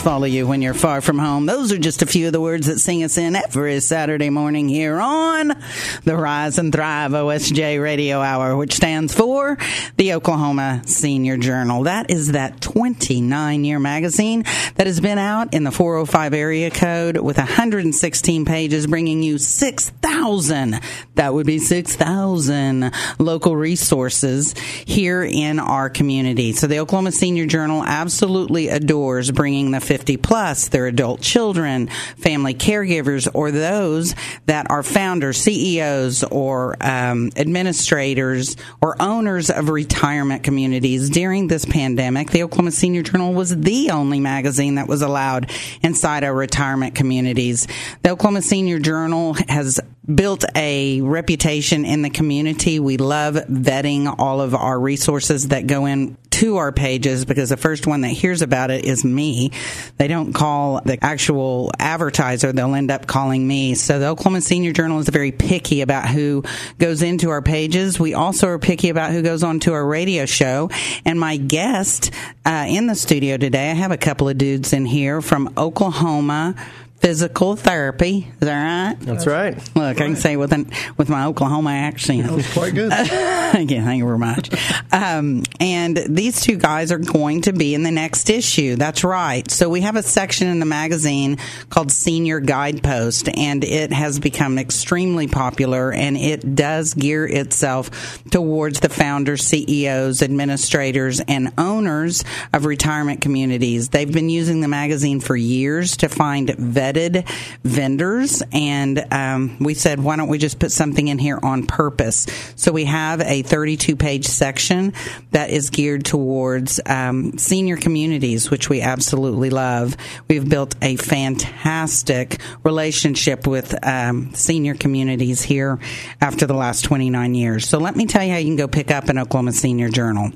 follow you when you're far from home. Those are just a few of the words that sing us in every Saturday morning here on the Rise and Thrive OSJ Radio Hour, which stands for the Oklahoma Senior Journal. That is that 29 year magazine that has been out in the 405 area code with 116 pages, bringing you 6,000. That would be 6,000 local resources here in our community. So the Oklahoma Senior Journal absolutely adores bringing the 50 plus, their adult children, family caregivers, or those that are founders, CEOs, or um, administrators or owners of retirement communities. During this pandemic, the Oklahoma Senior Journal was the only magazine that was allowed inside our retirement communities. The Oklahoma Senior Journal has built a reputation in the community. We love vetting all of our resources that go in to our pages because the first one that hears about it is me. They don't call the actual advertiser, they'll end up calling me. So the Oklahoma Senior Journal is very picky about who goes into our pages. We also are picky about who goes on to our radio show. And my guest uh, in the studio today, I have a couple of dudes in here from Oklahoma physical therapy. Is that right? That's right. Look, I can say with an, with my Oklahoma accent. That was quite good. thank you, thank you very much. Um, and these two guys are going to be in the next issue. That's right. So we have a section in the magazine called Senior Guidepost, and it has become extremely popular, and it does gear itself towards the founders, CEOs, administrators, and owners of retirement communities. They've been using the magazine for years to find vetted vendors, and um, we said, why don't we just put something in here on purpose? So we have a 32 page section that is geared towards um, senior communities, which we absolutely love. We've built a fantastic relationship with um, senior communities here after the last 29 years. So let me tell you how you can go pick up an Oklahoma Senior Journal.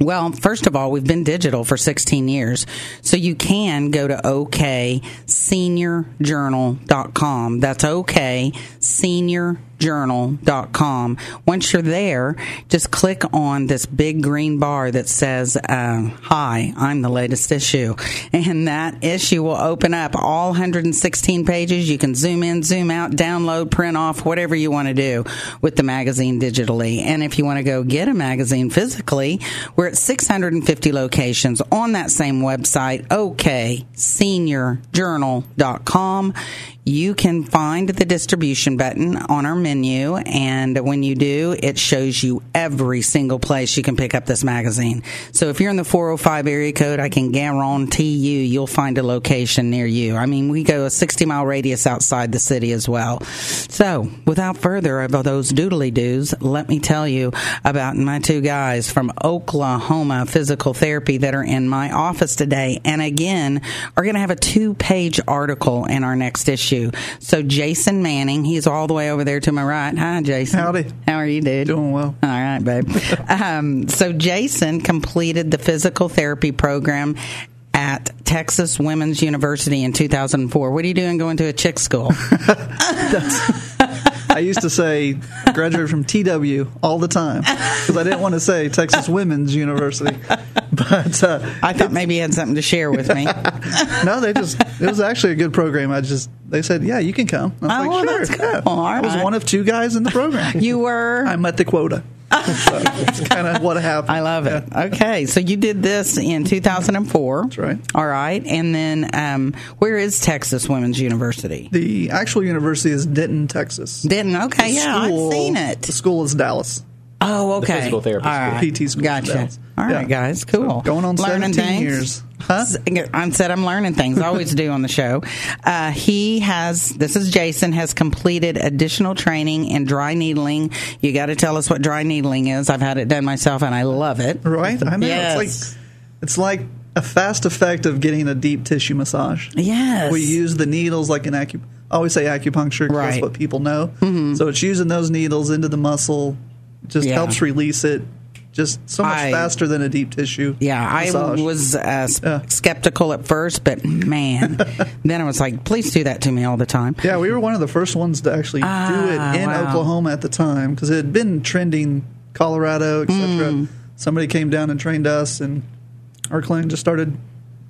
Well, first of all, we've been digital for 16 years. So you can go to okseniorjournal.com. That's okay, seniorjournal.com. Once you're there, just click on this big green bar that says, uh, Hi, I'm the latest issue. And that issue will open up all 116 pages. You can zoom in, zoom out, download, print off, whatever you want to do with the magazine digitally. And if you want to go get a magazine physically, we're at 650 locations on that same website, okseniorjournal.com. You can find the distribution button on our menu, and when you do, it shows you every single place you can pick up this magazine. So if you're in the 405 area code, I can guarantee you you'll find a location near you. I mean, we go a 60 mile radius outside the city as well. So without further of those doodly doos, let me tell you about my two guys from Oklahoma Physical Therapy that are in my office today, and again, are going to have a two page article in our next issue. So Jason Manning, he's all the way over there to my right. Hi, Jason. Howdy. How are you, dude? Doing well. All right, babe. um, so Jason completed the physical therapy program at Texas Women's University in 2004. What are you doing going to a chick school? I used to say graduated from TW all the time because I didn't want to say Texas Women's University. But uh, I thought maybe you had something to share with me. no, they just it was actually a good program. I just they said, yeah, you can come. I was Oh, like, sure. that's cool. yeah. I was right. one of two guys in the program. You were. I met the quota. that's kind of what happened. I love it. Okay, so you did this in 2004. That's right. All right, and then um, where is Texas Women's University? The actual university is Denton, Texas. Denton. Okay, The yeah, I've seen it. The school is Dallas. Oh, okay. physical therapy All school. right. PT school. Gotcha. Dallas. All right, Yeah. guys. Cool. So going on learning 17 things. years. Huh? I said I'm learning things. I always do on the show. Uh, he has. This is Jason. Has completed additional training in dry needling. You got to tell us what dry needling is. I've had it done myself, and I love it. Right? I know. Yes. It's like it's like a fast effect of getting a deep tissue massage. Yes. We use the needles like an acu. I always say acupuncture 'cause Right. that's what people know. So it's using those needles into the muscle, just Yeah. helps release it, just so much I- faster than a deep tissue. Yeah, I was uh, Yeah. skeptical at first, but man, then I was like, please do that to me all the time. Yeah, we were one of the first ones to actually Ah, do it in wow. Oklahoma at the time because it had been trending Colorado, etc. Hmm. somebody came down and trained us, and our clinic just started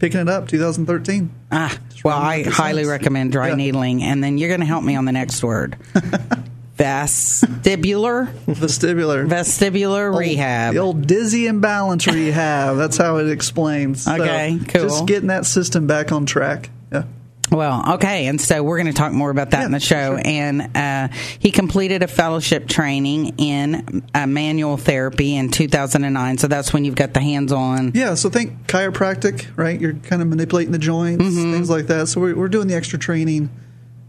picking it up 2013. Ah, well, I highly sense. recommend dry Yeah. needling, and then you're going to help me on the next word. Vestibular, Vestibular. vestibular Old- rehab. The old dizzy and balance rehab. That's how it explains. So, Okay, cool. Just getting that system back on track. Yeah. Well, okay, and so we're going to talk more about that Yeah, in the show. sure. And uh, he completed a fellowship training in uh, manual therapy in 2009. So that's when you've got the hands-on. Yeah, so think chiropractic, right? You're kind of manipulating the joints, Mm-hmm. things like that. So we're, we're doing the extra training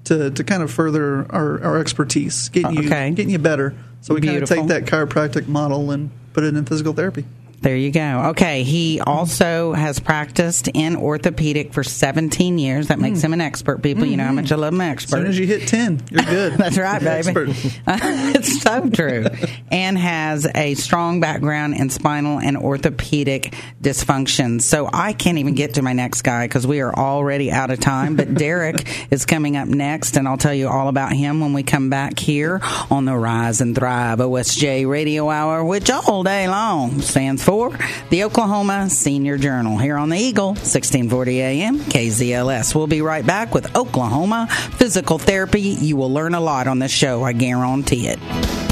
to, to kind of further our, our expertise, getting you Okay. getting you better. So we kind of take that chiropractic model and put it in physical therapy. There you go. Okay, he also has practiced in orthopedic for 17 years. That makes hmm. him an expert. People, you know how much I love an hmm. As expert. soon as you hit ten, you're good. That's right, baby. it's so true. And has a strong background in spinal and orthopedic dysfunction. So I can't even get to my next guy because we are already out of time. But Derek is coming up next, and I'll tell you all about him when we come back here on the Rise and Thrive OSJ Radio Hour, which all day long stands for the Oklahoma Senior Journal here on the Eagle, 1640 AM, KZLS. We'll be right back with Oklahoma Physical Therapy. You will learn a lot on this show, I guarantee it.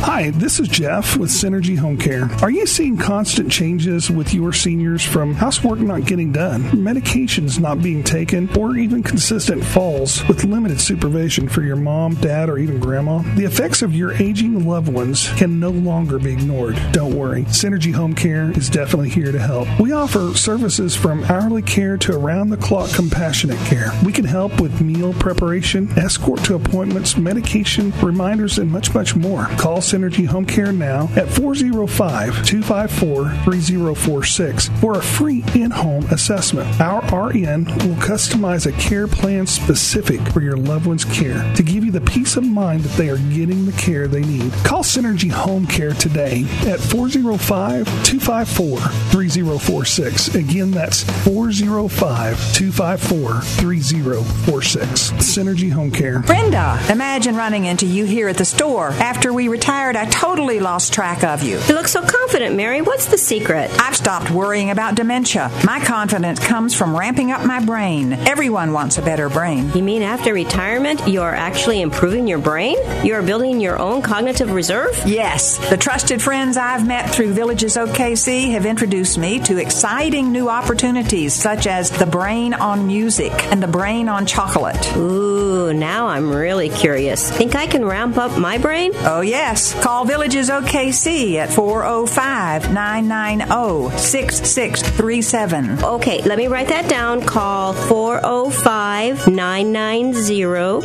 Hi, this is Jeff with Synergy Home Care. Are you seeing constant changes with your seniors from housework not getting done, medications not being taken, or even consistent falls with limited supervision for your mom, dad, or even grandma? The effects of your aging loved ones can no longer be ignored. Don't worry, Synergy Home Care is definitely here to help. We offer services from hourly care to around the clock compassionate care. We can help with meal preparation, escort to appointments, medication, reminders, and much, much more. Call Synergy Home Care now at 405 254 3046 for a free in home assessment. Our RN will customize a care plan specific for your loved one's care to give you the peace of mind that they are getting the care they need. Call Synergy Home Care today at 405 254 3046. Again, that's 405 254 3046. Synergy Home Care. Brenda, imagine running into you here at the store. After we retired, I totally lost track of you. You look so confident, Mary. What's the secret? I've stopped worrying about dementia. My confidence comes from ramping up my brain. Everyone wants a better brain. You mean after retirement, you are actually improving your brain? You are building your own cognitive reserve? Yes, the trusted friends I've met through Villages OKC have introduced me to exciting new opportunities such as the brain on music and the brain on chocolate. Ooh, now I'm really curious. Think I can ramp up my brain? Oh, yes. Call Villages OKC at 405 990 6637. Okay, let me write that down. Call 405 990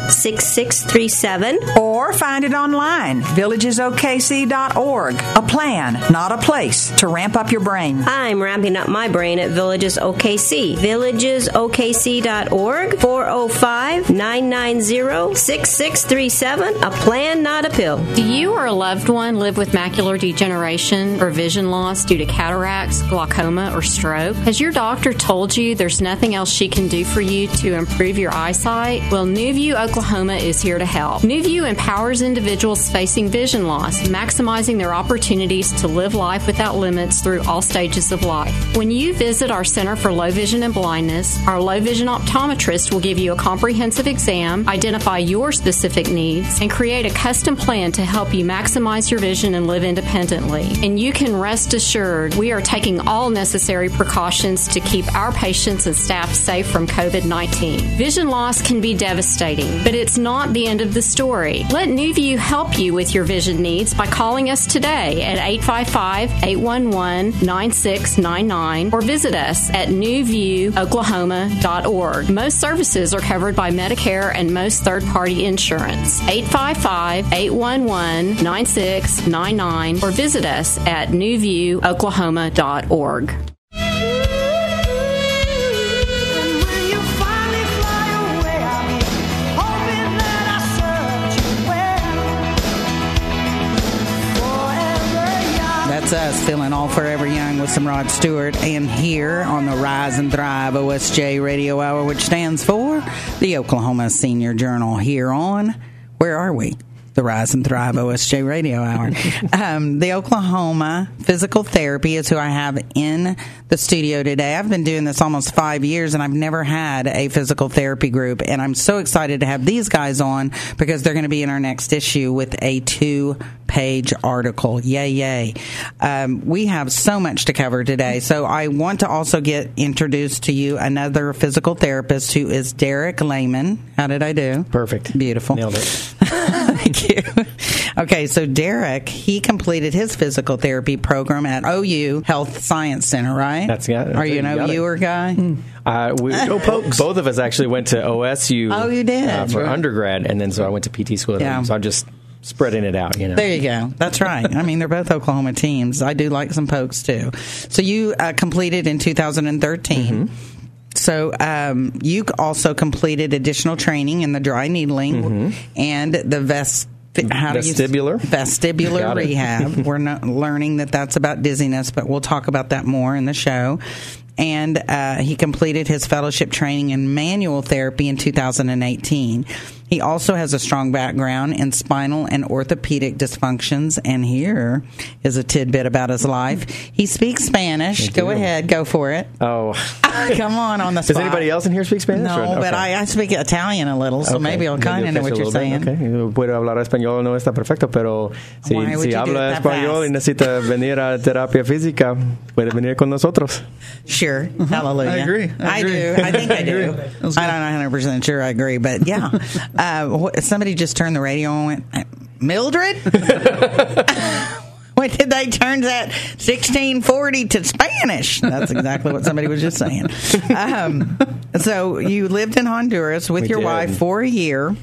6637. Or find it online, villagesokc.org. A plan, not a place, to ramp up your brain. I'm ramping up my brain at Villages OKC. VillagesOKC.org 405 990 6637. A plan, not a pill. Do you or a loved one live with macular degeneration or vision loss due to cataracts, glaucoma, or stroke? Has your doctor told you there's nothing else she can do for you to improve your eyesight? Well, NewView Oklahoma is here to help. NewView empowers individuals facing vision loss, maximizing their opportunities to live life without limits through all stages of life. When you visit our Center for Low Vision and Blindness, our low vision optometrist will give you a comprehensive exam, identify your specific needs, and create a custom plan to help you maximize your vision and live independently. And you can rest assured we are taking all necessary precautions to keep our patients and staff safe from COVID 19. Vision loss can be devastating, but it's not the end of the story. Let NewView help you with your vision needs by calling us today at 855 811 9699 or visit us at newviewoklahoma.org. Most services are covered by Medicare and most third party insurance. 855 811 9699 or visit us at newviewoklahoma.org. That's us feeling all forever young with some Rod Stewart, and here on the Rise and Thrive OSJ Radio Hour, which stands for the Oklahoma Senior Journal. Here on where are we? The the Rise and Thrive OSJ Radio Hour. um, the Oklahoma Physical Therapy is who I have in the studio today. I've been doing this almost five years and I've never had a physical therapy group. And I'm so excited to have these guys on because they're going to be in our next issue with a two page article. Yay, yay. Um, we have so much to cover today. So I want to also get introduced to you another physical therapist who is Derek Lehman. How did I do? Perfect. Beautiful. Nailed it. Thank you. Okay, so Derek, he completed his physical therapy program at OU Health Science Center, right? That's- yeah, that's Are you it. an You got it. OUer guy? Uh, we, Both of us actually went to OSU. Oh, you did? uh, for Right. undergrad, and then so I went to PT school. At Yeah. home, so I'm just spreading it out. You know. There you go. That's right. I mean, they're both Oklahoma teams. I do like some pokes too. So you uh, completed in 2013. Mm-hmm. So um, you also completed additional training in the dry needling and the vest. How do you- Mm-hmm. Vestibular. vestibular rehab. We're not learning that that's about dizziness, but we'll talk about that more in the show. And uh, he completed his fellowship training in manual therapy in 2018. He also has a strong background in spinal and orthopedic dysfunctions. And here is a tidbit about his life. He speaks Spanish. I Go do. ahead, go for it. Oh, Come on, on the does anybody else in here speak Spanish? No, or- but. I, I speak Italian a little, so Okay. maybe I'll kind of know what you're little bit. saying. Okay. Puede hablar español, no está perfecto, pero si, si you do habla it that español y fast? necesita venir a terapia física, puede venir con nosotros. Sure. Mm-hmm. Hallelujah. I agree. I I, agree. do. I think I I do. agree. That was I'm not know 100% sure I agree, but yeah. Uh, somebody just turned the radio on and went, "Uh, Mildred? When did they turn that 1640 to Spanish? That's exactly what somebody was just saying. Um, so you lived in Honduras with We your did. wife for a year.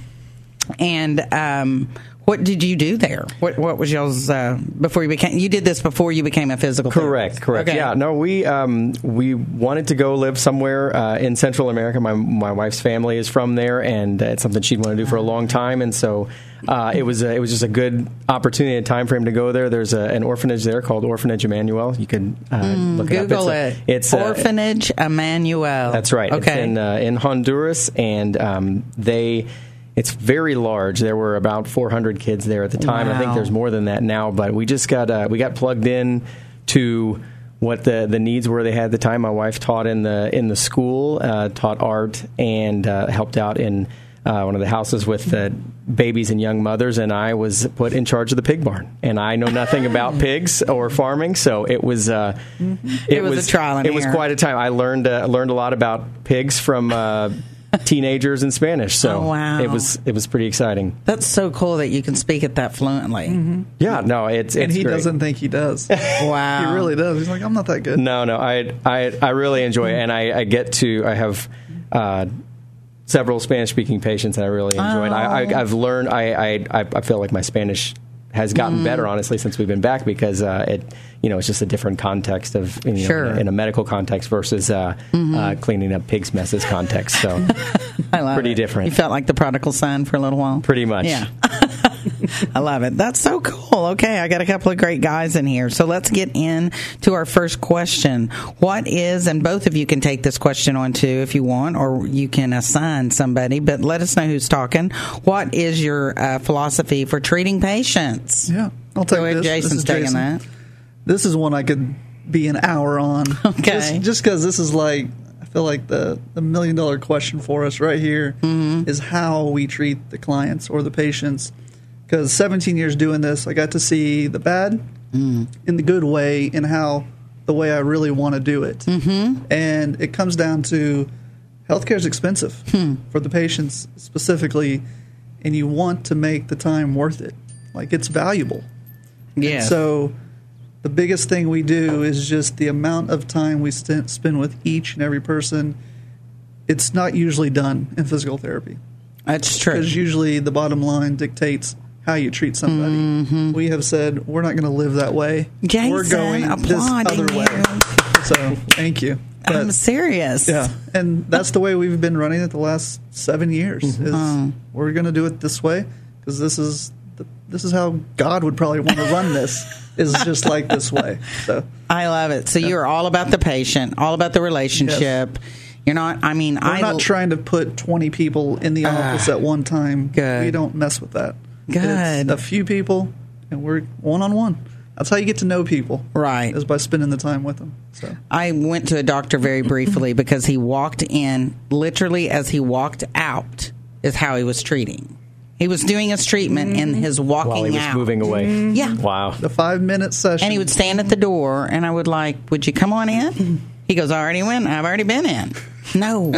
And um, what did you do there? What, what was y'all's uh, before you became? You did this before you became a physical Correct, therapist. correct. Okay. Yeah, no, we um, we wanted to go live somewhere uh, in Central America. My my wife's family is from there, and it's something she'd wanted to do for a long time. And so uh, it was a, it was just a good opportunity and time frame to go there. There's a, an orphanage there called Orphanage Emmanuel. You could uh, look it up. Mm, Google It's it. a- It's Orphanage Emmanuel. that's right. Okay. It's in uh, in Honduras, and um, they. It's very large. There were about 400 kids there at the time. I think there's more than that now. But we just got uh, we got plugged in to what the, the needs were they had at the time. My wife taught in the in the school, uh, taught art, and uh, helped out in uh, one of the houses with the babies and young mothers. And I was put in charge of the pig barn. And I know nothing about pigs or farming, so it was uh, It was a trial and it was quite a time. I learned uh, learned a lot about pigs from. Teenagers in Spanish so Oh, wow. it was it was pretty exciting That's so cool that you can speak it that fluently. yeah no it's, and it's he great. doesn't think he does. Wow. he really does. He's like, I'm not that good. No, no, I, I, I really enjoy it, and I, I get to, I have uh, several Spanish-speaking patients, and I really enjoy it. I, I, I've learned, I, I, I I feel like my Spanish has gotten better, honestly, since we've been back because uh, it, you know, it's just a different context of, you know, Sure. in a medical context versus uh, uh, cleaning up pigs' messes context. So, I love Pretty it. different. You felt like the prodigal son for a little while. pretty much. Yeah. I love it. That's so cool. Okay, I got a couple of great guys in here. So let's get in to our first question. What is, and both of you can take this question on too if you want, or you can assign somebody, but let us know who's talking. What is your uh, philosophy for treating patients? Yeah, I'll take Go ahead, this. This Jason's is taking Jason. that. This is one I could be an hour on. Okay. Just because this is like, I feel like the, the million dollar question for us right here is Mm-hmm. how we treat the clients or the patients. Because 17 years doing this, I got to see the bad Mm. in the good way and how the way I really want to do it. Mm-hmm. And it comes down to healthcare is expensive Hmm. for the patients specifically, and you want to make the time worth it. Like it's valuable. Yeah. So the biggest thing we do is just the amount of time we st- spend with each and every person. It's not usually done in physical therapy that's true. because usually the bottom line dictates how you treat somebody. Mm-hmm. We have said we're not going to live that way. Jason, we're going this other way. you. So thank you. I'm serious. yeah, and that's the way we've been running it the last seven years. Is Oh. we're going to do it this way because this is the, this is how God would probably want to run this. is just like this way. So I love it. So you're all about the patient, all about the relationship. You're not. I mean, we're I not trying to put twenty people in the office at one time. good. We don't mess with that. Good. It's a few people, and we're one on one. That's how you get to know people, Right. Is by spending the time with them. So I went to a doctor very briefly because he walked in, literally as he walked out, is how he was treating. He was doing his treatment in mm-hmm. his walking While he was out. moving away. Mm-hmm. Yeah. Wow. the five minute session, And he would stand at the door, and I would like, "Would you come on in?" He goes, "I already went. I've already been in." No,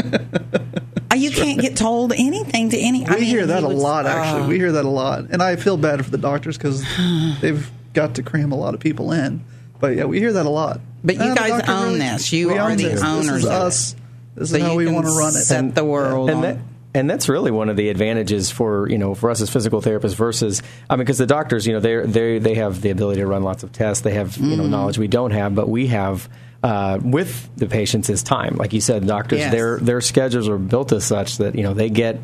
you can't get told anything to any. We I mean, hear that he a was- lot, actually. uh, we hear that a lot, and I feel bad for the doctors because they've got to cram a lot of people in. But yeah, we hear that a lot. But you Ah, guys own really- this. You are own the this. owners This is of us. This so is how we want to run it. Set the world and on. that and that's really one of the advantages for you know for us as physical therapists versus I mean because the doctors you know they they they have the ability to run lots of tests they have you know Mm-hmm. knowledge we don't have but we have uh, with the patients is time like you said doctors Yes. their their schedules are built as such that you know they get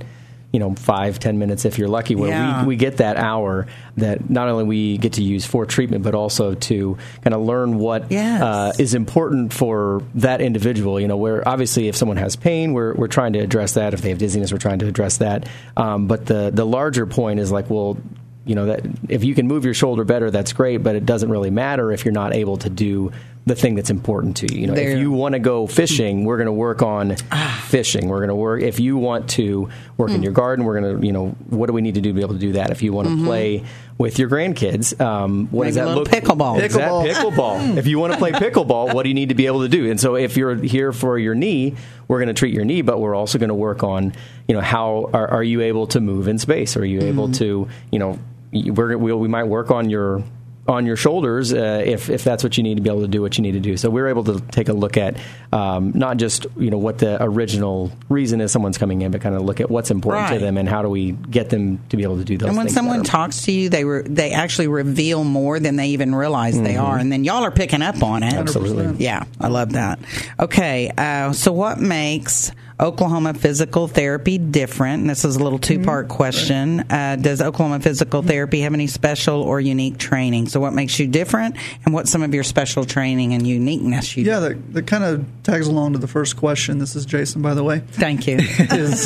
you know five ten minutes if you're lucky where Yeah. we, we get that hour that not only we get to use for treatment but also to kind of learn what Yes. uh, is important for that individual. You know, where obviously if someone has pain, we're we're trying to address that. If they have dizziness, we're trying to address that. Um, but the the larger point is like, well, you know, that if you can move your shoulder better, that's great. But it doesn't really matter if you're not able to do the thing that's important to you. You know, There. if you want to go fishing, we're going to work on Ah. fishing. We're going to work. If you want to work Hmm. in your garden, we're going to, you know, what do we need to do to be able to do that? If you want to play with your grandkids, um, what does that look? pickleball. Pickleball. pickleball. if you want to play pickleball, what do you need to be able to do? And so, if you're here for your knee, we're going to treat your knee, but we're also going to work on, you know, how are, are you able to move in space? Are you able to, you know, we we might work on your on your shoulders uh, if if that's what you need to be able to do what you need to do. So we're able to take a look at um, not just you know what the original reason is someone's coming in, but kind of look at what's important Right. to them and how do we get them to be able to do those. And when someone better. talks to you, they re- they actually reveal more than they even realize they are, and then y'all are picking up on it. Absolutely. Yeah, I love that. Okay, uh, so what makes Oklahoma physical therapy different? And this is a little two part question. Uh, does Oklahoma physical therapy have any special or unique training? So, what makes you different, and what's some of your special training and uniqueness? You Yeah, that, that kind of tags along to the first question. This is Jason, by the way. Thank you. is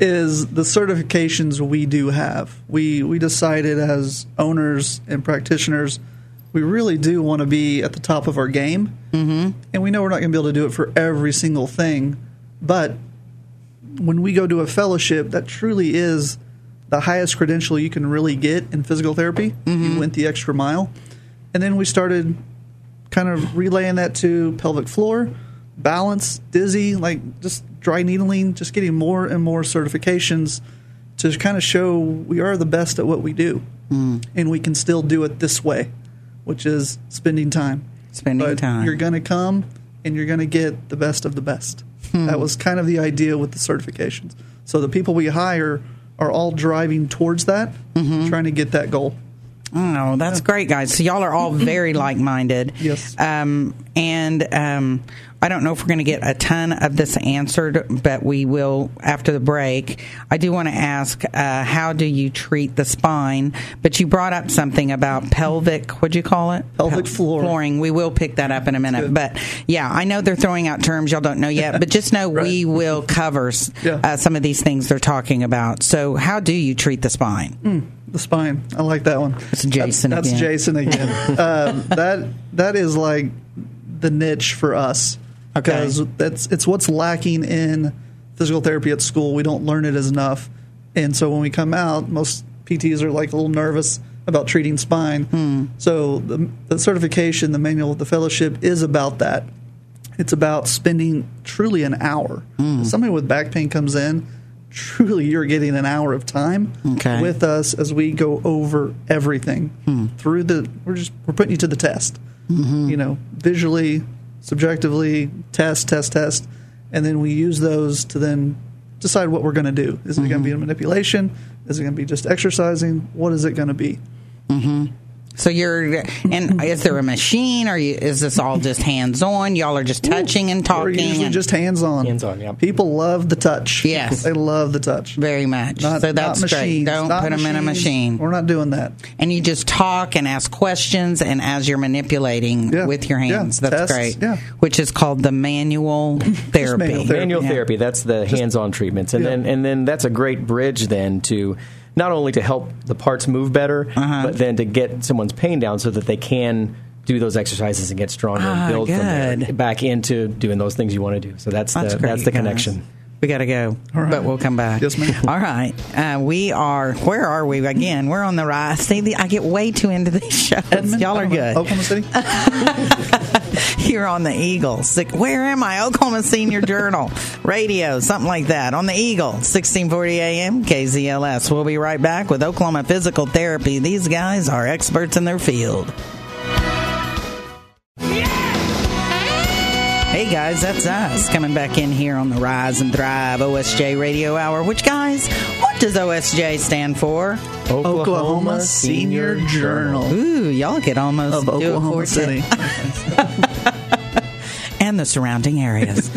is the certifications we do have. We we decided as owners and practitioners, we really do want to be at the top of our game, mm-hmm. and we know we're not going to be able to do it for every single thing, but when we go to a fellowship, that truly is the highest credential you can really get in physical therapy. You mm-hmm. went the extra mile, and then we started kind of relaying that to pelvic floor, balance, dizzy, like just dry needling, just getting more and more certifications to kind of show we are the best at what we do, mm. and we can still do it this way, which is spending time. Spending But time. You're going to come and you're going to get the best of the best. That was kind of the idea with the certifications. So the people we hire are all driving towards that, trying to get that goal. Oh, that's great, guys. So y'all are all very like-minded. Yes. Um, and um, I don't know if we're going to get a ton of this answered, but we will after the break. I do want to ask, uh, how do you treat the spine? But you brought up something about pelvic. What'd you call it? Pelvic floor. flooring. We will pick that up in a minute. But yeah, I know they're throwing out terms y'all don't know yet, but just know we will cover Yeah. uh, some of these things they're talking about. So, how do you treat the spine? The spine. I like that one. It's Jason That's, again. that's Jason again. um, that that is like the niche for us Okay. because that's it's what's lacking in physical therapy at school. We don't learn it as enough, and so when we come out, most PTs are like a little nervous about treating spine. Hmm. So the, the certification, the manual the fellowship, is about that. It's about spending truly an hour. Hmm. Somebody with back pain comes in, truly you're getting an hour of time Okay. with us as we go over everything Hmm. through the. We're just we're putting you to the test. Mm-hmm. You know, visually, subjectively, test, test, test, and then we use those to then decide what we're going to do. Is it going to be Mm-hmm. a manipulation? Is it going to be just exercising? What is it going to be? So you're, and is there a machine, or you, is this all just hands on? Y'all are just touching and We're talking. usually and- just hands on. Hands-on, yeah. People love the touch. Yes. they love the touch. very much. Not, so that's not great. Don't not put them in a machine. We're not doing that. and you just talk and ask questions, and as you're manipulating Yeah. with your hands, Yeah. that's Tests, great. yeah. Which is called the manual therapy. manual therapy. manual Yeah. therapy that's the hands-on treatments and Yeah. then and then that's a great bridge then to not only to help the parts move better, Uh-huh. but then to get someone's pain down so that they can do those exercises and get stronger Ah, and build from there back into doing those things you want to do. So that's, That's the great, that's the guys. connection. We got to go, but we'll come back. Yes, ma'am. All right. Uh, we are, where are we again? We're on the rise. See, the, I get way too into these shows. Edmond? Y'all are good. Oklahoma City. You're on the Eagle. Sick- Where am I? Oklahoma Senior Journal, radio, something like that. On the Eagle, 1640 AM, KZLS. We'll be right back with Oklahoma Physical Therapy. These guys are experts in their field. Hey guys, that's us coming back in here on the Rise and Thrive OSJ Radio Hour. Which guys, what does OSJ stand for? Oklahoma Senior Journal Ooh, y'all could almost of do it Oklahoma for City. and the surrounding areas.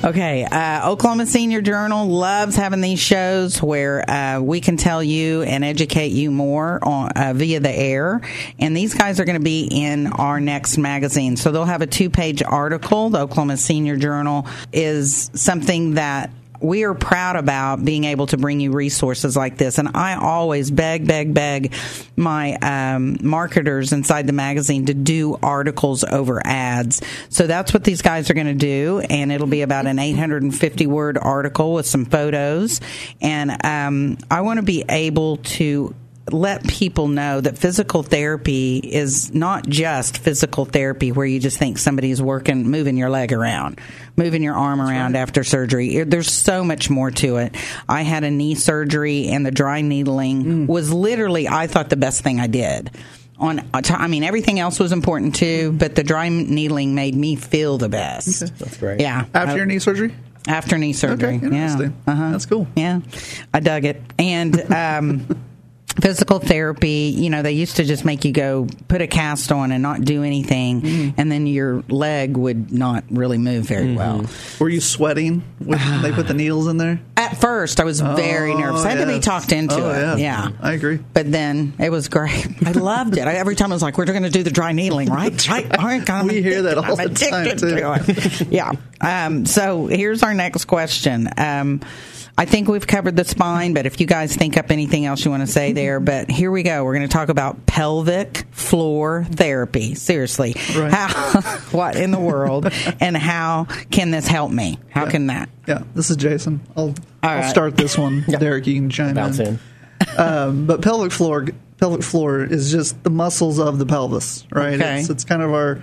okay, uh, Oklahoma Senior Journal loves having these shows where uh, we can tell you and educate you more on, uh, via the air. And these guys are going to be in our next magazine, so they'll have a two-page article. The Oklahoma Senior Journal is something that we are proud about being able to bring you resources like this. And I always beg, beg, beg my um, marketers inside the magazine to do articles over ads. So that's what these guys are going to do. And it'll be about an 850 word article with some photos. And um, I want to be able to let people know that physical therapy is not just physical therapy where you just think somebody's working, moving your leg around, moving your arm around after surgery. There's so much more to it. I had a knee surgery and the dry needling was literally, I thought, the best thing I did. On, I mean, everything else was important too, but the dry needling made me feel the best. That's great. Yeah. After I- your knee surgery. after knee surgery. Okay, yeah. Uh-huh. That's cool. Yeah. I dug it. And um physical therapy, you know, they used to just make you go put a cast on and not do anything Mm-hmm. and then your leg would not really move very well. Were you sweating when they put the needles in there? At first, I was very Oh, nervous. I had to be talked into Oh, it. yeah. Yeah. I agree. But then it was great. I loved it. I, every time I was like, "We're going to do the dry needling, right? Right? All right, I'm We hear that all I'm the time, too. to it. yeah. Um, so here's our next question. Um, I think we've covered the spine, but if you guys think up anything else you want to say there, but here we go. We're going to talk about pelvic floor therapy. Seriously, Right. how, what in the world, and how can this help me? How can that? Yeah, this is Jason. I'll, I'll right. start this one. Derek, you can chime Bounce in. in. Um, but pelvic floor, pelvic floor is just the muscles of the pelvis, right? Okay. It's, it's kind of our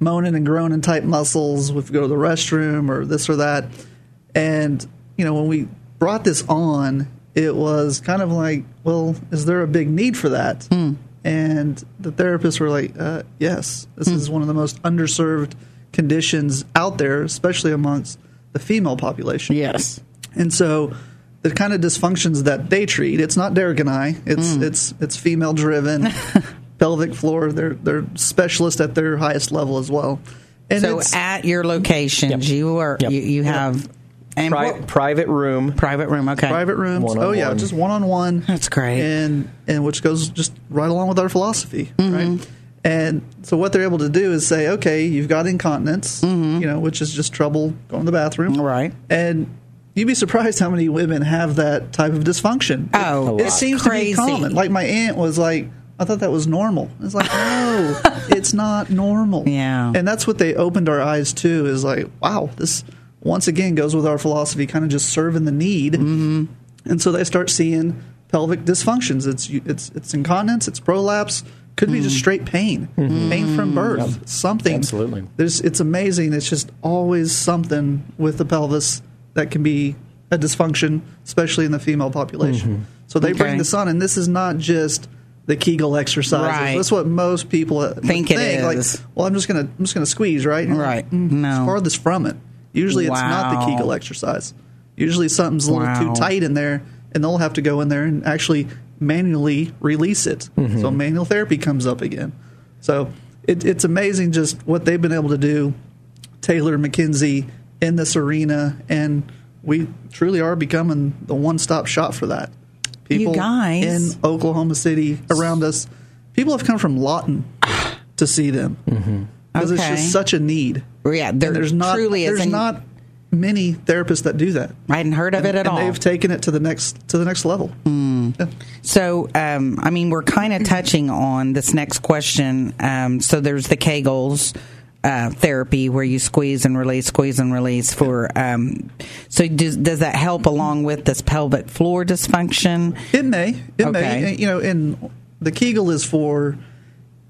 moaning and groaning type muscles. If we go to the restroom or this or that, and you know when we brought this on, it was kind of like, well, is there a big need for that? Hmm. And the therapists were like, uh, yes, this is one of the most underserved conditions out there, especially amongst the female population. Yes. And so the kind of dysfunctions that they treat, it's not Derek and I. It's Mm. it's it's female driven. pelvic floor, they're they're specialists at their highest level as well. And So at your locations, you are Yep. you, you have and Pri- what- private room. private room. Okay, private rooms. One-on-one. Oh yeah, just one on one. That's great. And and which goes just right along with our philosophy, Mm-hmm. right? And so what they're able to do is say, okay, you've got incontinence, you know, which is just trouble going to the bathroom, Mm-hmm. Right. And you'd be surprised how many women have that type of dysfunction. Oh, it it's seems crazy. to be common. Like my aunt was like, I thought that was normal. It's like, no, it's not normal. Yeah. And that's what they opened our eyes to is like, wow, this once again goes with our philosophy, kind of just serving the need. Mm-hmm. And so they start seeing pelvic dysfunctions. It's it's it's incontinence, it's prolapse, could be just straight pain, pain from birth, something. Absolutely. There's it's amazing. It's just always something with the pelvis that can be a dysfunction, especially in the female population. So they Okay. bring this on, and this is not just the Kegel exercises. Right. That's what most people uh, Think it Like, well, I'm just gonna I'm just gonna squeeze, right? And Right. like, mm, No. It's farthest from it. Usually, it's not the Wow. Kegel exercise. Usually, something's a little Wow. too tight in there, and they'll have to go in there and actually manually release it. Mm-hmm. So manual therapy comes up again. So it, it's amazing just what they've been able to do. Taylor McKenzie in this arena, and we truly are becoming the one-stop shop for that. People guys- in Oklahoma City around us, people have come from Lawton to see them because it's just such a need. Yeah, there And there's not truly there's a- not many therapists that do that. I hadn't heard of it at and all. They've taken it to the next to the next level. Yeah. So, um, I mean, we're kind of touching on this next question. Um, so, there's the Kegels uh, therapy where you squeeze and release, squeeze and release. For um, so, does, does that help along with this pelvic floor dysfunction? It may. It Okay. may. You know, and the Kegel is for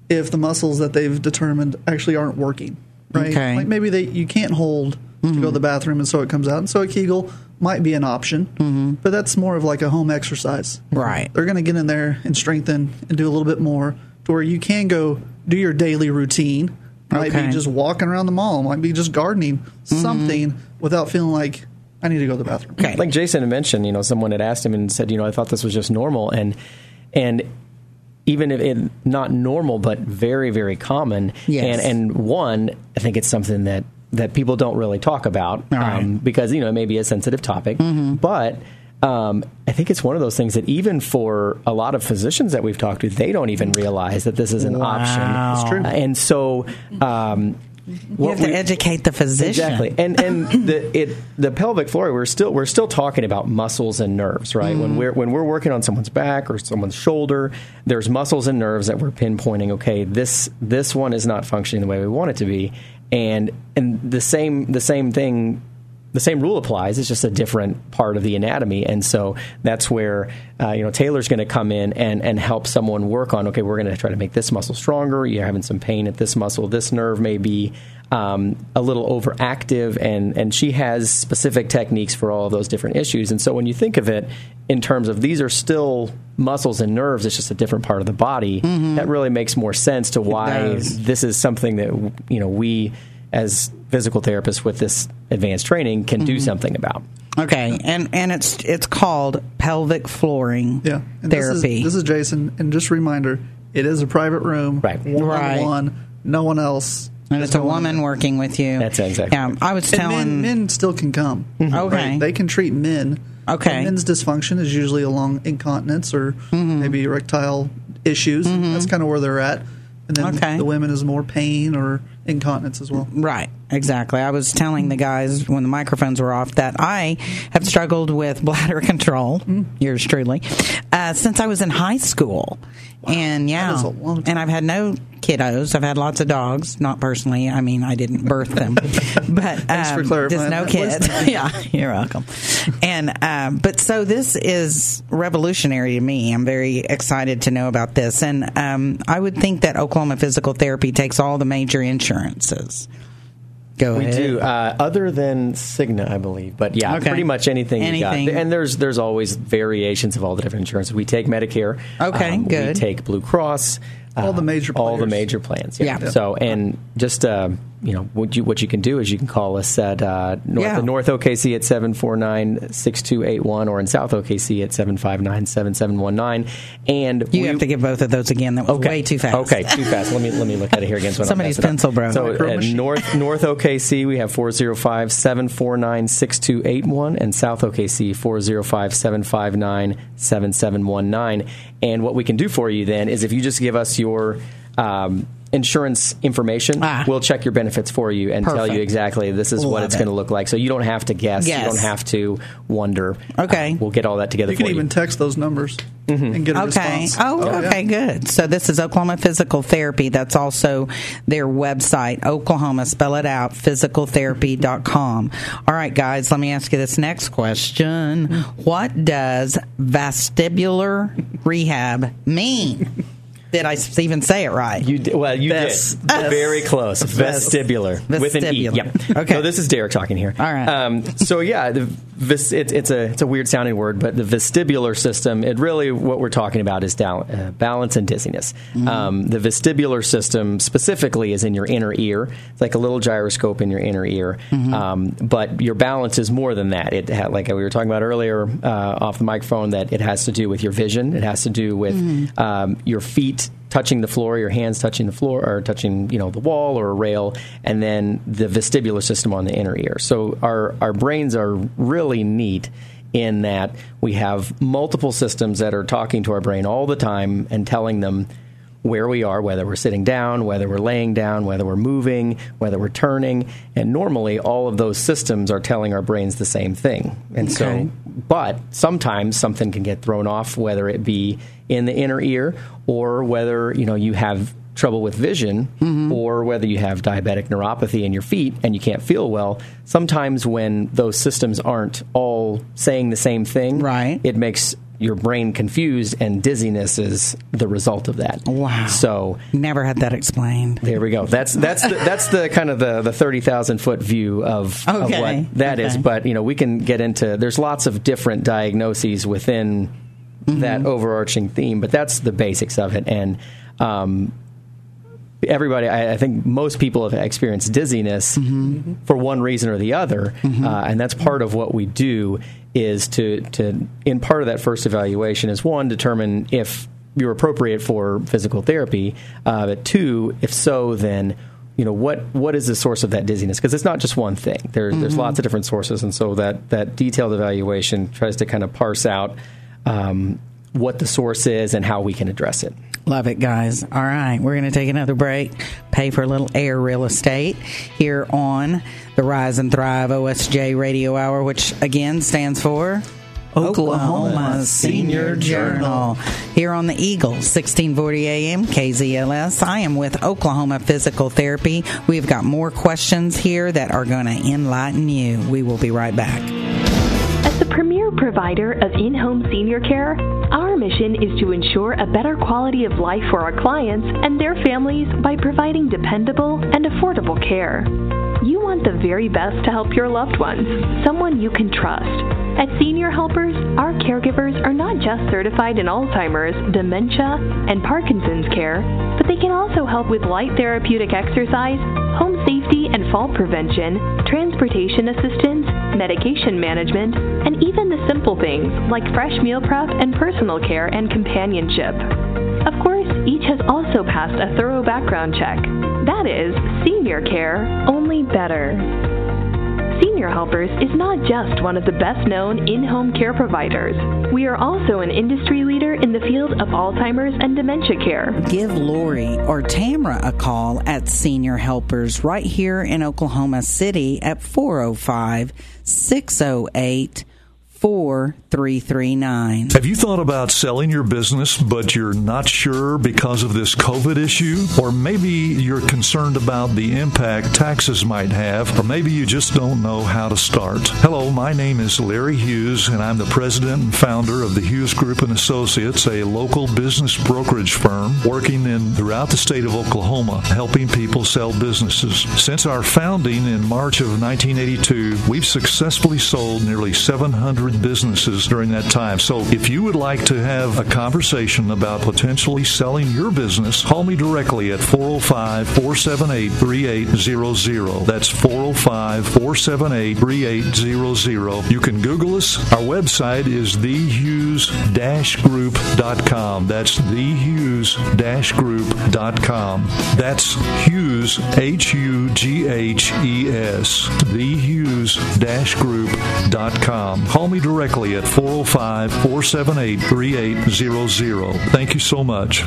if the muscles that they've determined actually aren't working. Right. Okay. Like maybe they you can't hold to go to the bathroom, and so it comes out. And so a Kegel might be an option, mm-hmm. but that's more of like a home exercise. Right. They're going to get in there and strengthen and do a little bit more to where you can go do your daily routine. Might Okay. be just walking around the mall. Might be just gardening. Something without feeling like I need to go to the bathroom. Okay. like Jason had mentioned, you know, someone had asked him and said, you know, I thought this was just normal, and and even if it not normal, but very very common. Yes. And and one, I think it's something that that people don't really talk about All right. Mm-hmm. because you know it may be a sensitive topic, but. Um, I think it's one of those things that even for a lot of physicians that we've talked to, they don't even realize that this is an option. Wow. It's true. And so, um, You have to we- educate the physician. Exactly, and and the it the pelvic floor we're still we're still talking about muscles and nerves, right? When mm-hmm. we're when we're working on someone's back or someone's shoulder, there's muscles and nerves that we're pinpointing. Okay, this this one is not functioning the way we want it to be, and and the same the same thing. The same rule applies. It's just a different part of the anatomy, and so that's where uh, you know Taylor's going to come in and and help someone work on. Okay, we're going to try to make this muscle stronger. You're having some pain at this muscle. This nerve may be um, a little overactive, and and she has specific techniques for all of those different issues. And so when you think of it in terms of these are still muscles and nerves, it's just a different part of the body. That really makes more sense to why this is something that you know we as physical therapists with this advanced training can do mm-hmm. something about. Okay, and and it's it's called pelvic flooring Yeah. And therapy. This is, this is Jason. And just a reminder, it is a private room. Right. One Right. on one. No one else. and it's a woman in. working with you. That's exactly Yeah, I was And telling. men, men still can come. Mm-hmm. Okay. Right? They can treat men. Okay. And men's dysfunction is usually along incontinence or mm-hmm. maybe erectile issues. That's kind of where they're at. And then Okay. the women is more pain or incontinence as well. Right, exactly. I was telling the guys when the microphones were off that I have struggled with bladder control, yours truly, uh, since I was in high school. And yeah, that is a long time. and I've had no kiddos. I've had lots of dogs. Not personally. I mean, I didn't birth them, but Thanks for um, clarifying Just no kids. yeah, you're welcome. And um, but so this is revolutionary to me. I'm very excited to know about this, and um, I would think that Oklahoma Physical Therapy takes all the major insurances. Go We ahead. do, uh, other than Cigna, I believe. But yeah, Okay. pretty much anything. you got. Anything. And there's there's always variations of all the different insurances. We take Medicare. Um, Okay, good. We take Blue Cross. uh, All the major all the major plans. Yeah. Yeah. So and just uh, you know what you what you can do is you can call us at uh, North, Yeah. North OKC at 749-6281 or in South OKC at 759-7719. And You we- have to give both of those again. That was way too fast. Okay, too fast. Let me let me look at it here again. So Somebody's mess it up. pencil broke. So at. North North OKC, we have 405-749-6281 and South OKC 405-759-7719. And what we can do for you then is if you just give us your um, insurance information, Ah. we'll check your benefits for you and tell you exactly this is what it's it. going to look like. So you don't have to guess. Yes. You don't have to wonder. Okay. Uh, we'll get all that together You for can even text those numbers and get a Okay. response. Oh, yeah. okay, good. So this is Oklahoma Physical Therapy. That's also their website, Oklahoma. Spell it out, physicaltherapy.com. All right, guys, let me ask you this next question. What does vestibular rehab mean? Did I even say it right? You did, well, you Vest- did vest- very close. Vestibular, with an e. Yep. Okay. So this is Derek talking here. All right. Um, so yeah, the vis, it, it's a it's a weird sounding word, but the vestibular system. It really what we're talking about is down, uh, balance and dizziness. Mm-hmm. Um, the vestibular system specifically is in your inner ear. It's like a little gyroscope in your inner ear. Mm-hmm. Um, but your balance is more than that. It had, like we were talking about earlier uh, off the microphone that it has to do with your vision. It has to do with Mm-hmm. um, your feet touching the floor, your hands touching the floor, or touching you know the wall or a rail, and then the vestibular system on the inner ear. So our our brains are really neat in that we have multiple systems that are talking to our brain all the time and telling them where we are, whether we're sitting down, whether we're laying down, whether we're moving, whether we're turning. And normally, all of those systems are telling our brains the same thing. And Okay. so, but sometimes something can get thrown off, whether it be in the inner ear or whether you know you have trouble with vision mm-hmm. or whether you have diabetic neuropathy in your feet and you can't feel well sometimes when those systems aren't all saying the same thing Right. it makes your brain confused and dizziness is the result of that Wow. so Never had that explained. there we go. That's that's the, that's the kind of the, the thirty thousand foot view of, of what that is. Okay. But you know, we can get into. There's lots of different diagnoses within Mm-hmm. that overarching theme, but that's the basics of it. And um, everybody, I, I think most people have experienced dizziness Mm-hmm. for one reason or the other, uh, and that's part of what we do. Is to to in part of that first evaluation is one determine if you're appropriate for physical therapy, uh, but two, if so, then you know what what is the source of that dizziness? Because it's not just one thing. There, there's lots of different sources and so that that detailed evaluation tries to kind of parse out um, what the source is and how we can address it. Love it, guys. All right, we're going to take another break, pay for a little air real estate here on the Rise and Thrive OSJ Radio Hour, which again stands for Oklahoma Senior Journal. Here on the Eagle, 1640 AM, KZLS. I am with Oklahoma Physical Therapy. We've got more questions here that are going to enlighten you. We will be right back. As the premier provider of in home senior care, our mission is to ensure a better quality of life for our clients and their families by providing dependable and affordable care. You want the very best to help your loved ones, someone you can trust. At Senior Helpers, our caregivers are not just certified in Alzheimer's, dementia, and Parkinson's care, but they can also help with light therapeutic exercise, home safety and fall prevention, transportation assistance, medication management, and even the simple things like fresh meal prep and personal care and companionship. Of course, each has also passed a thorough background check. That is, senior care, only better. Senior Helpers is not just one of the best known in home care providers. We are also an industry leader in the field of Alzheimer's and dementia care. Give Lori or Tamra a call at Senior Helpers right here in Oklahoma City at 405 608 4339. Have you thought about selling your business, but you're not sure because of this COVID issue? Or maybe you're concerned about the impact taxes might have, or maybe you just don't know how to start. Hello, my name is Larry Hughes, and I'm the president and founder of the Hughes Group and Associates, a local business brokerage firm working in throughout the state of Oklahoma, helping people sell businesses. Since our founding in March of 1982, we've successfully sold nearly 700 businesses during that time. So if you would like to have a conversation about potentially selling your business, call me directly at 405 478 3800. That's 405 478 3800. You can Google us. Our website is thehughes group.com. That's thehughes group.com. That's Hughes, H U G H E S, thehughes group.com. Call me directly at 405 478 3800. Thank you so much.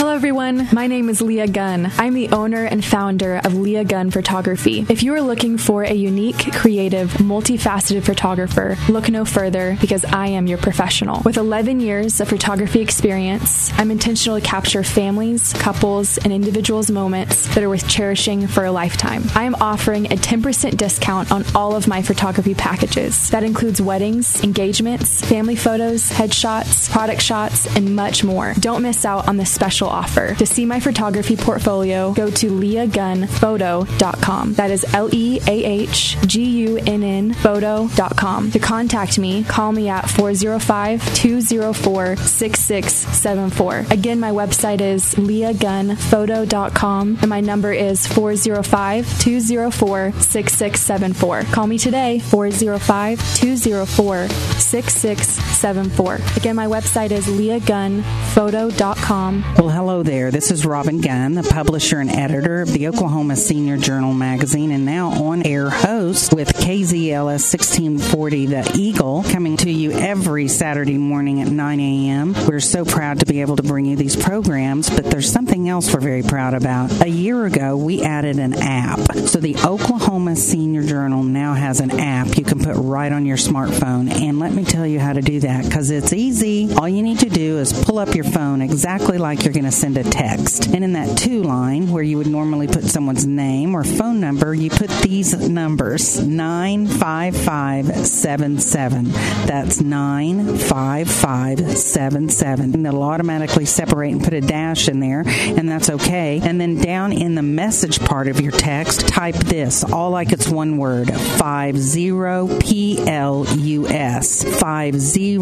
Hello, everyone. My name is Leah Gunn. I'm the owner and founder of Leah Gunn Photography. If you are looking for a unique, creative, multifaceted photographer, look no further because I am your professional. With 11 years of photography experience, I'm intentional to capture families, couples, and individuals' moments that are worth cherishing for a lifetime. I am offering a 10% discount on all of my photography packages. That includes weddings, engagements, family photos, headshots, product shots, and much more. Don't miss out on this special offer. To see my photography portfolio, go to leahgunnphoto.com. That is L E A H G U N N photo.com. To contact me, call me at 405 204 6674. Again, my website is leahgunnphoto.com and my number is 405 204 6674. Call me today, 405 204 6674. Again, my website is leahgunnphoto.com. Well, hello there. This is Robin Gunn, the publisher and editor of the Oklahoma Senior Journal magazine, and now on air host with KZLS 1640 The Eagle, coming to you every Saturday morning at 9 a.m. We're so proud to be able to bring you these programs, but there's something else we're very proud about. A year ago, we added an app. So the Oklahoma Senior Journal now has an app you can put right on your smartphone. And let me tell you how to do that because it's easy. All you need to do is pull up your phone exactly like you're going to send a text. And in that two line where you would normally put someone's name or phone number, you put these numbers 95577. That's 95577. And it'll automatically separate and put a dash in there, and that's okay. And then down in the message part of your text, type this all like it's one word 50 PLUS. 50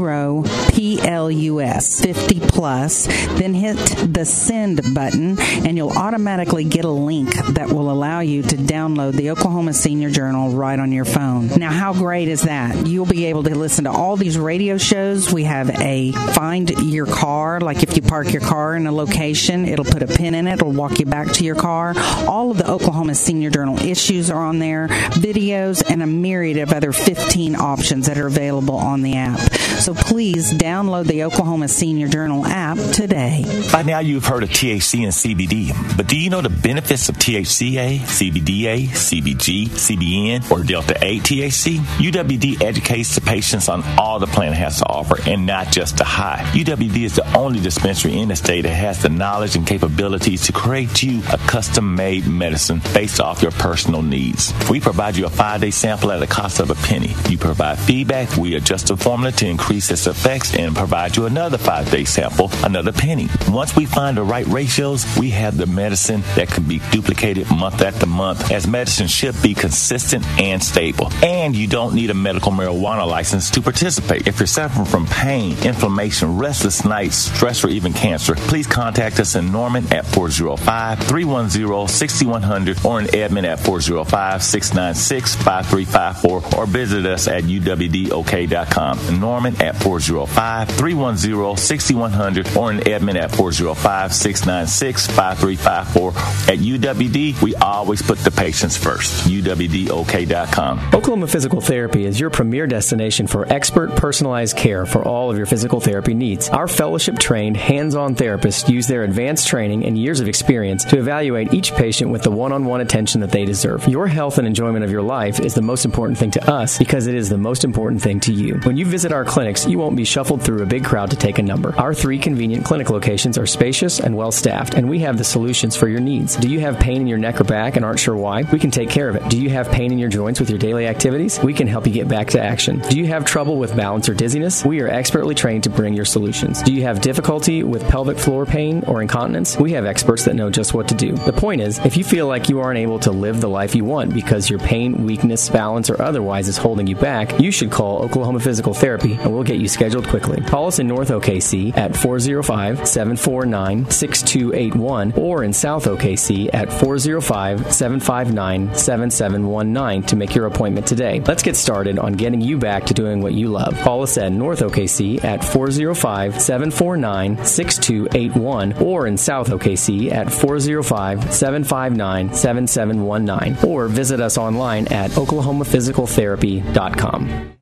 PLUS. 50 plus. Then hit the send button, and you'll automatically get a link that will allow you to download the Oklahoma Senior Journal right on your phone. Now, how great is that? You'll be able to listen to all these radio shows. We have a find your car, like if you park your car in a location, it'll put a pin in it, it'll walk you back to your car. All of the Oklahoma Senior Journal issues are on there, videos, and a myriad of other 15 options that are available on the app. So please download the Oklahoma Senior Journal app today. By now, you've heard of THC and CBD, but do you know the benefits of THCA, CBDA, CBG, CBN, or Delta 8 THC? UWD educates the patients on all the plant has to offer and not just the high. UWD is the only dispensary in the state that has the knowledge and capabilities to create you a custom made medicine based off your personal needs. We provide you a five day sample at a cost of a penny. You provide feedback, we adjust the formula to increase its effects and provide you another five day sample, another penny. Once we find the right ratios, we have the medicine that can be duplicated month after month, as medicine should be consistent and stable. And you don't need a medical marijuana license to participate. If you're suffering from pain, inflammation, restless nights, stress, or even cancer, please contact us in Norman at 405 310 6100 or in Edmond at 405 696 5354 or visit us at uwdok.com. Norman at 405 310 6100 or in Edmond at 405 696 5354. At UWD, we always put the patients first. UWDOK.com. Oklahoma Physical Therapy is your premier destination for expert personalized care for all of your physical therapy needs. Our fellowship trained, hands on therapists use their advanced training and years of experience to evaluate each patient with the one on one attention that they deserve. Your health and enjoyment of your life is the most important thing to us because it is the most important thing to you. When you visit our clinics, you won't be shuffled through a big crowd to take a number. Our three convenient clinic locations are spacious and well staffed, and we have the solutions for your needs. Do you have pain in your neck or back and aren't sure why? We can take care of it. Do you have pain in your joints with your daily activities? We can help you get back to action. Do you have trouble with balance or dizziness? We are expertly trained to bring your solutions. Do you have difficulty with pelvic floor pain or incontinence? We have experts that know just what to do. The point is, if you feel like you aren't able to live the life you want because your pain, weakness, balance, or otherwise is holding you back, you should call Oklahoma Physical Therapy and we'll get you scheduled quickly. Call us in North OKC at 405 749 6281 or in South OKC at 405 759 7719 to make your appointment today. Let's get started on getting you back to doing what you love. Call us at North OKC at 405 749 6281 or in South OKC at 405 759 7719 or visit us online at oklahomaphysicaltherapy.com.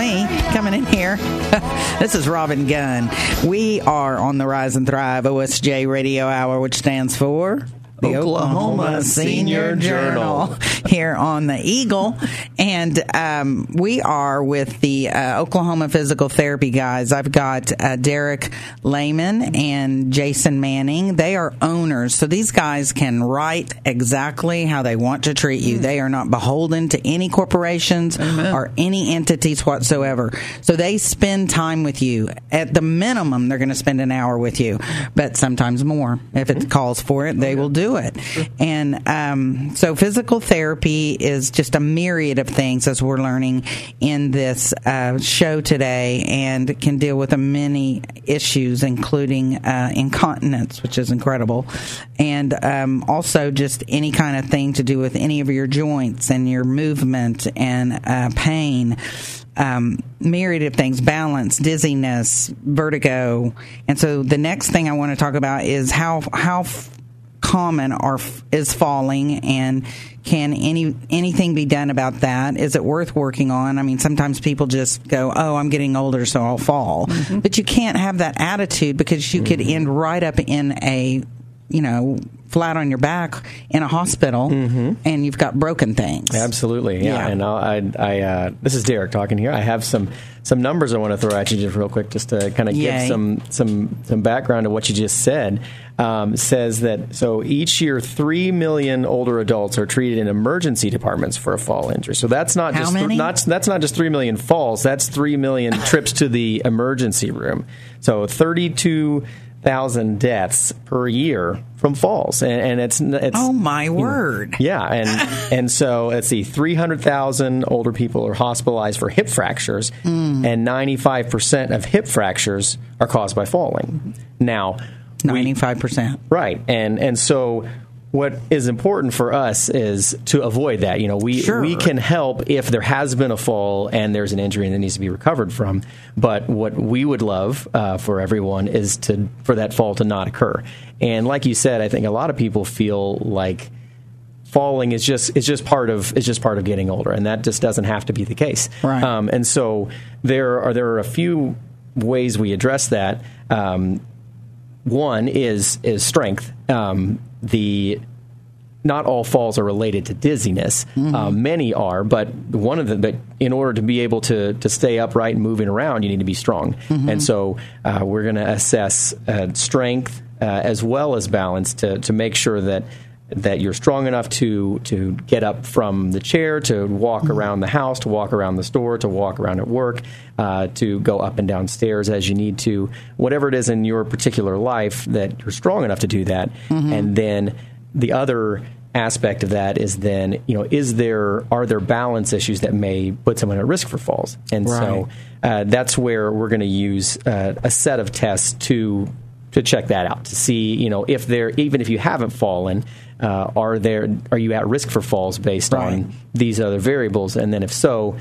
me coming in here. this is Robin Gunn. We are on the Rise and Thrive OSJ Radio Hour, which stands for the Oklahoma Senior Journal. here on the Eagle, and um, we are with the uh, Oklahoma Physical Therapy guys. I've got uh, Derek Lehman and Jason Manning. They are owners, so these guys can write exactly how they want to treat you. They are not beholden to any corporations or any entities whatsoever. So they spend time with you. At the minimum, they're going to spend an hour with you, but sometimes more if it calls for it. They will do it. And um, so physical therapy is just a myriad of things, as we're learning in this uh, show today, and can deal with a many issues, including uh, incontinence, which is incredible, and um, also just any kind of thing to do with any of your joints and your movement and uh, pain. Um, myriad of things balance dizziness vertigo and so the next thing i want to talk about is how how common are is falling and can any anything be done about that is it worth working on i mean sometimes people just go oh i'm getting older so i'll fall but you can't have that attitude because you could end right up in a you know flat on your back in a hospital and you've got broken things Absolutely, yeah. Yeah. And I'll, I, I, uh, this is Derek talking here. I have some some numbers I want to throw at you just real quick, just to kind of give some some some background to what you just said. Um, says that so each year, three million older adults are treated in emergency departments for a fall injury. So that's not How just many? not that's not just three million falls. That's three million trips to the emergency room. So thirty two. Thousand deaths per year from falls, and, and it's it's oh my word yeah, and and so let's see, three hundred thousand older people are hospitalized for hip fractures, Mm. and ninety five percent of hip fractures are caused by falling. Now, ninety five percent, right? And and so what is important for us is to avoid that. You know, we Sure. we can help if there has been a fall and there's an injury that needs to be recovered from. But what we would love uh, for everyone is to for that fall to not occur. And like you said, I think a lot of people feel like falling is just is just part of is just part of getting older, and that just doesn't have to be the case. Right. Um, and so there are there are a few ways we address that. Um, one is is strength. Um, the not all falls are related to dizziness. Um, many are, but one of them. But in order to be able to to stay upright and moving around, you need to be strong. And so uh, we're going to assess uh, strength uh, as well as balance to to make sure that that you're strong enough to to get up from the chair, to walk around the house, to walk around the store, to walk around at work, uh, to go up and down stairs as you need to, whatever it is in your particular life that you're strong enough to do that, and then the other aspect of that is then you know is there are there balance issues that may put someone at risk for falls? And so uh, that's where we're going to use uh, a set of tests to to check that out to see you know if there even if you haven't fallen uh, are there are you at risk for falls based Right. on these other variables and then if so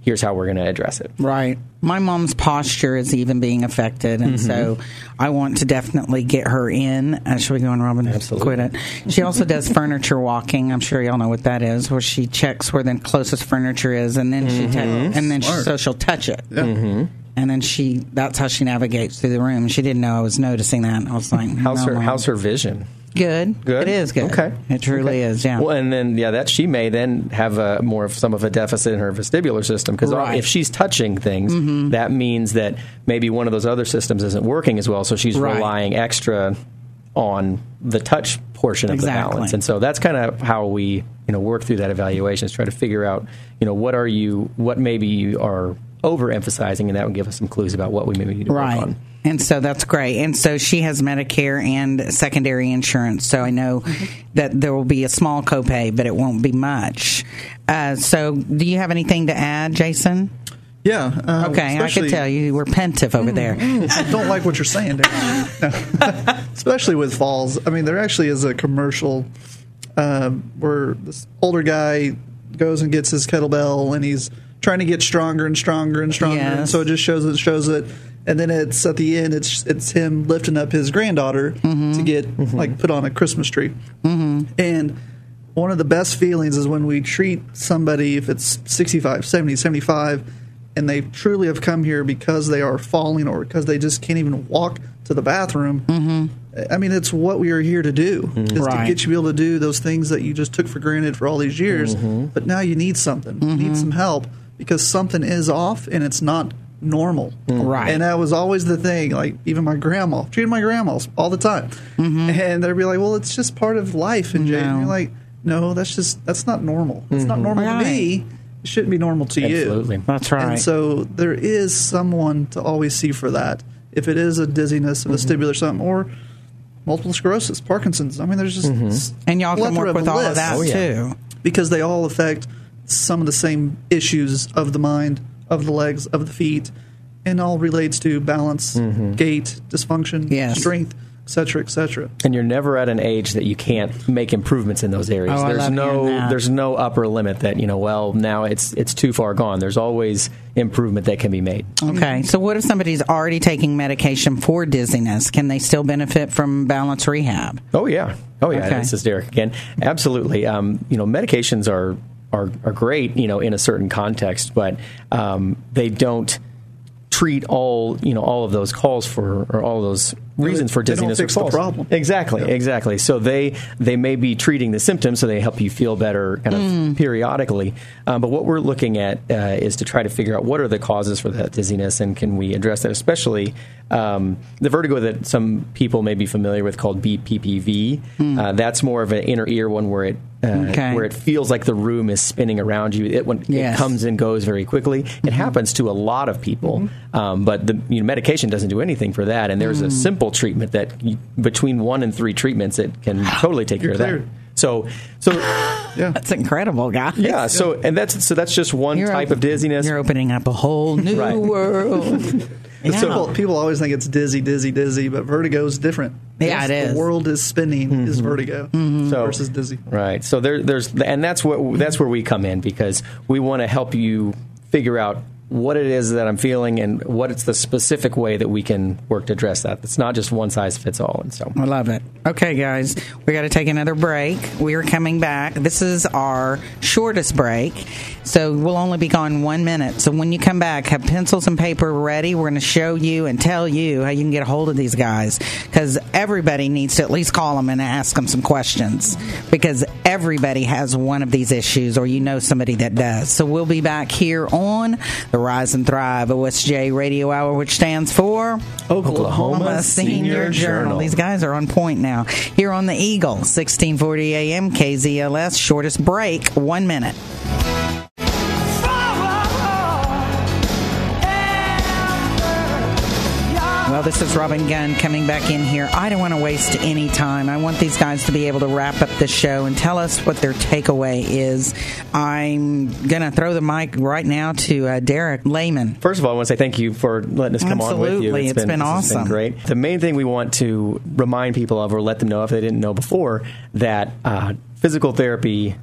here's how we're going to address it Right. My mom's posture is even being affected, and so I want to definitely get her in. Uh, should we go on, Robin? Absolutely. Quit it. She also does furniture walking. I'm sure y'all know what that is, where she checks where the closest furniture is, and then she ta- and then she, so she'll touch it. And then she that's how she navigates through the room. She didn't know I was noticing that. I was like, how's no, her Mom. how's her vision good? Good. It is good. Okay. It truly is. Yeah. Well, and then yeah, that she may then have a more of some of a deficit in her vestibular system because Right. Mm-hmm. if she's touching things, that means that maybe one of those other systems isn't working as well. So she's Right. relying extra on the touch portion of Exactly. the balance, and so that's kind of how we you know work through that evaluation is try to figure out you know what are you what maybe you are overemphasizing, and that would give us some clues about what we maybe need to right. work on. And so that's great. And so she has Medicare and secondary insurance. So I know that there will be a small copay, but it won't be much. Uh, so do you have anything to add, Jason? Yeah. Uh, Okay, I could tell you were pensive over there. I don't like what you're saying, Darren. Especially with falls. I mean, there actually is a commercial um, where this older guy goes and gets his kettlebell and he's trying to get stronger and stronger and stronger. And Yes. so it just shows it, shows it. And then it's at the end, it's it's him lifting up his granddaughter Mm-hmm. to get like put on a Christmas tree. Mm-hmm. And one of the best feelings is when we treat somebody, if it's 65, 70, 75, and they truly have come here because they are falling or because they just can't even walk to the bathroom. Mm-hmm. I mean, it's what we are here to do, is to get you to be able to do those things that you just took for granted for all these years. But now you need something. You need some help because something is off and it's not normal. Hmm. Right. And that was always the thing. Like, even my grandma, treated my grandmas all the time. Mm-hmm. And they'd be like, well, it's just part of life. And Jay, and you're like, no, that's just, that's not normal. It's not mm-hmm. normal Right. to me. It shouldn't be normal to you. Absolutely. That's right. And so there is someone to always see for that. If it is a dizziness, a mm-hmm. vestibular something, or multiple sclerosis, Parkinson's. I mean, there's just and y'all can work with all of that Oh, yeah. too. because they all affect some of the same issues of the mind, of the legs, of the feet, and all relates to balance, gait, dysfunction, Yes. strength, etc., etc. and you're never at an age that you can't make improvements in those areas. Oh, I there's love no there's no upper limit that you know. Well, now it's it's too far gone. There's always improvement that can be made. Okay, so what if somebody's already taking medication for dizziness? Can they still benefit from balance rehab? Oh yeah, oh yeah. Okay. This is Derek again. Absolutely. Um, you know, medications are are are great. You know, in a certain context, but um, they don't treat all you know all of those calls for or all of those reasons for dizziness fix the problem. Exactly, exactly. So they they may be treating the symptoms, so they help you feel better kind of Mm. periodically. Um, but what we're looking at uh, is to try to figure out what are the causes for that dizziness, and can we address that, especially um, the vertigo that some people may be familiar with called BPPV. Uh, that's more of an inner ear one where it uh. Okay. where it feels like the room is spinning around you. It when Yes. Mm-hmm. it comes and goes very quickly. It happens to a lot of people, um, but the you know, medication doesn't do anything for that. And there's Mm. a simple treatment that you, between one and three treatments, it can totally take care You're of that. So, so Yeah. That's incredible, guys. yeah. So, and that's so that's just one You're type op- of dizziness. You're opening up a whole new Right. world. Yeah. People, people always think it's dizzy, dizzy, dizzy, but vertigo is different. Yeah, It's it is. The world is spinning is vertigo Mm-hmm. So- versus dizzy. Right. So there, there's, and that's what that's where we come in because we want to help you figure out what it is that I'm feeling and what it's the specific way that we can work to address that. It's not just one size fits all. And so, I love it. Okay, guys, we got to take another break. We are coming back. This is our shortest break, so we'll only be gone one minute. So when you come back, have pencils and paper ready. We're going to show you and tell you how you can get a hold of these guys because everybody needs to at least call them and ask them some questions because everybody has one of these issues or you know somebody that does. So we'll be back here on the Rise and Thrive OSJ Radio Hour, which stands for Oklahoma Senior Journal. These guys are on point now. Here on the Eagle, 1640 AM, KZLS, shortest break, one minute. This is Robin Gunn coming back in here. I don't want to waste any time. I want these guys to be able to wrap up the show and tell us what their takeaway is. I'm going to throw the mic right now to uh, Derek Lehman. first of all, I want to say thank you for letting us come on with you. Absolutely. It's been has awesome. great. The main thing we want to remind people of, or let them know if they didn't know before, that uh, physical therapy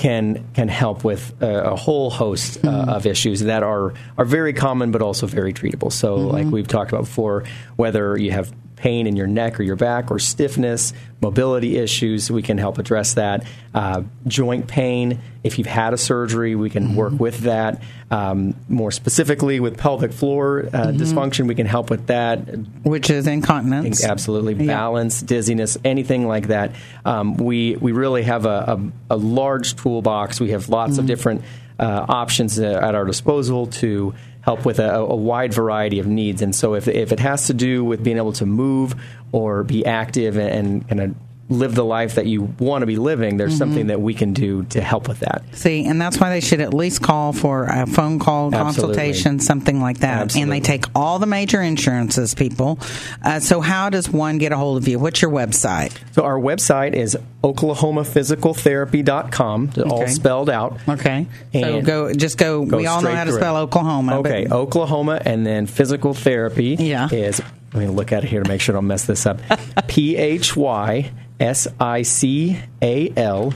can can help with a, a whole host uh, of issues that are are very common but also very treatable. So, like we've talked about before, whether you have pain in your neck or your back or stiffness, mobility issues, we can help address that. Uh, joint pain, if you've had a surgery, we can work with that. Um, more specifically, with pelvic floor uh, dysfunction, we can help with that. Which is incontinence. Absolutely, Yeah. balance, dizziness, anything like that. Um, we we really have a, a, a large toolbox. We have lots Mm-hmm. of different uh, options uh, at our disposal to help with a, a wide variety of needs. And so, if if it has to do with being able to move or be active and kind of live the life that you want to be living, there's Mm-hmm. something that we can do to help with that. See, and that's why they should at least call for a phone call Absolutely. consultation, something like that. Absolutely. And they take all the major insurances, people. Uh, so, how does one get a hold of you? What's your website? So our website is oklahomaphysicaltherapy.com, all spelled out. Okay, so go, just go. Go we all know how to spell it. Oklahoma. Okay, Oklahoma, and then physical therapy Yeah. is. Let me look at it here to make sure I don't mess this up. P H Y S I C A L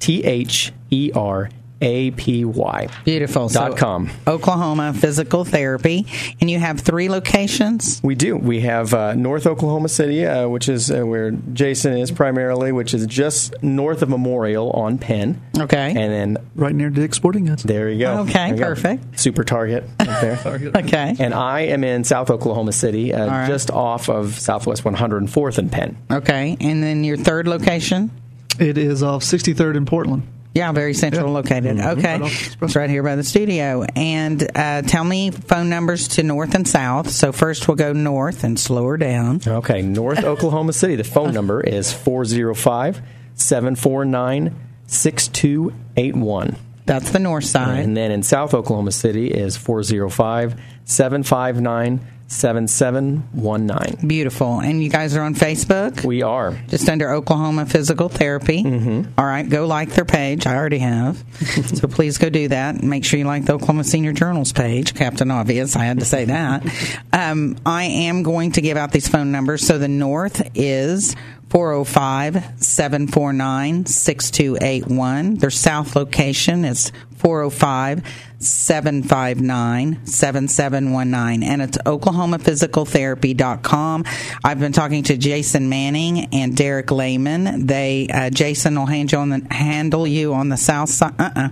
T H E R A P Y. Beautiful. Dot com. Oklahoma Physical Therapy, and you have three locations. We do. We have uh, North Oklahoma City, uh, which is uh, where Jason is primarily, which is just north of Memorial on Penn. Okay. And then Right near Dick's Sporting Goods. there you go. Okay, There you go. perfect. Super Target right there. Okay. And I am in South Oklahoma City, uh, right. just off of Southwest 104th and Penn. Okay, and then your third location. It is off 63rd in Portland. Yeah, very central Yeah. located. Mm-hmm. Okay, Right off the express. it's right here by the studio. And uh, tell me phone numbers to north and south. So first we'll go north and slow her down. Okay, North Oklahoma City. The phone number is 405 749 6281. That's the north side. And then in South Oklahoma City is 405 759 7719. Beautiful. And you guys are on Facebook? We are. Just under Oklahoma Physical Therapy. Mm-hmm. All right, go like their page. I already have. so please go do that. Make sure you like the Oklahoma Senior Journals page. Captain Obvious. I had to say that. Um, I am going to give out these phone numbers. So the North is 405 749 6281. Their south location is 405 759 7719. And it's OklahomaPhysicalTherapy.com. I've been talking to Jason Manning and Derek Lehman. They, uh, Jason will handle you on the, handle you on the south side. Uh uh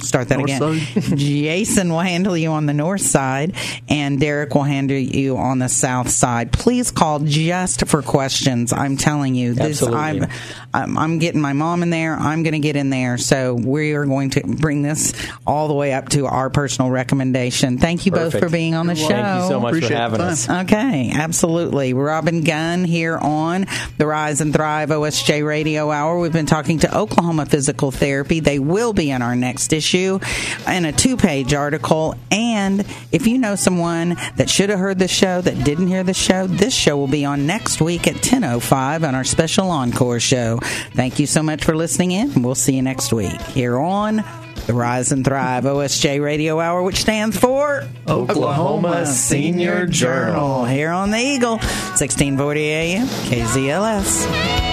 Start that North again. Jason will handle you on the north side, and Derek will handle you on the south side. Please call just for questions. I'm telling you, this Absolutely. I'm, I'm I'm getting my mom in there. I'm going to get in there. So we are going to bring this all the way up to our personal recommendation. Thank you both for being on the show. Thank you so much Appreciate for having us. Okay, absolutely. Robin Gunn here on the Rise and Thrive OSJ Radio Hour. We've been talking to Oklahoma Physical Therapy. They will be in our next issue in a two page article. And if you know someone that should have heard the show that didn't hear the show, this show will be on next week at 10.05 on our special encore show. Thank you so much for listening in, and we'll see you next week here on the Rise and Thrive OSJ Radio Hour, which stands for Oklahoma Senior Journal. here on the Eagle, 1640 AM, KZLS.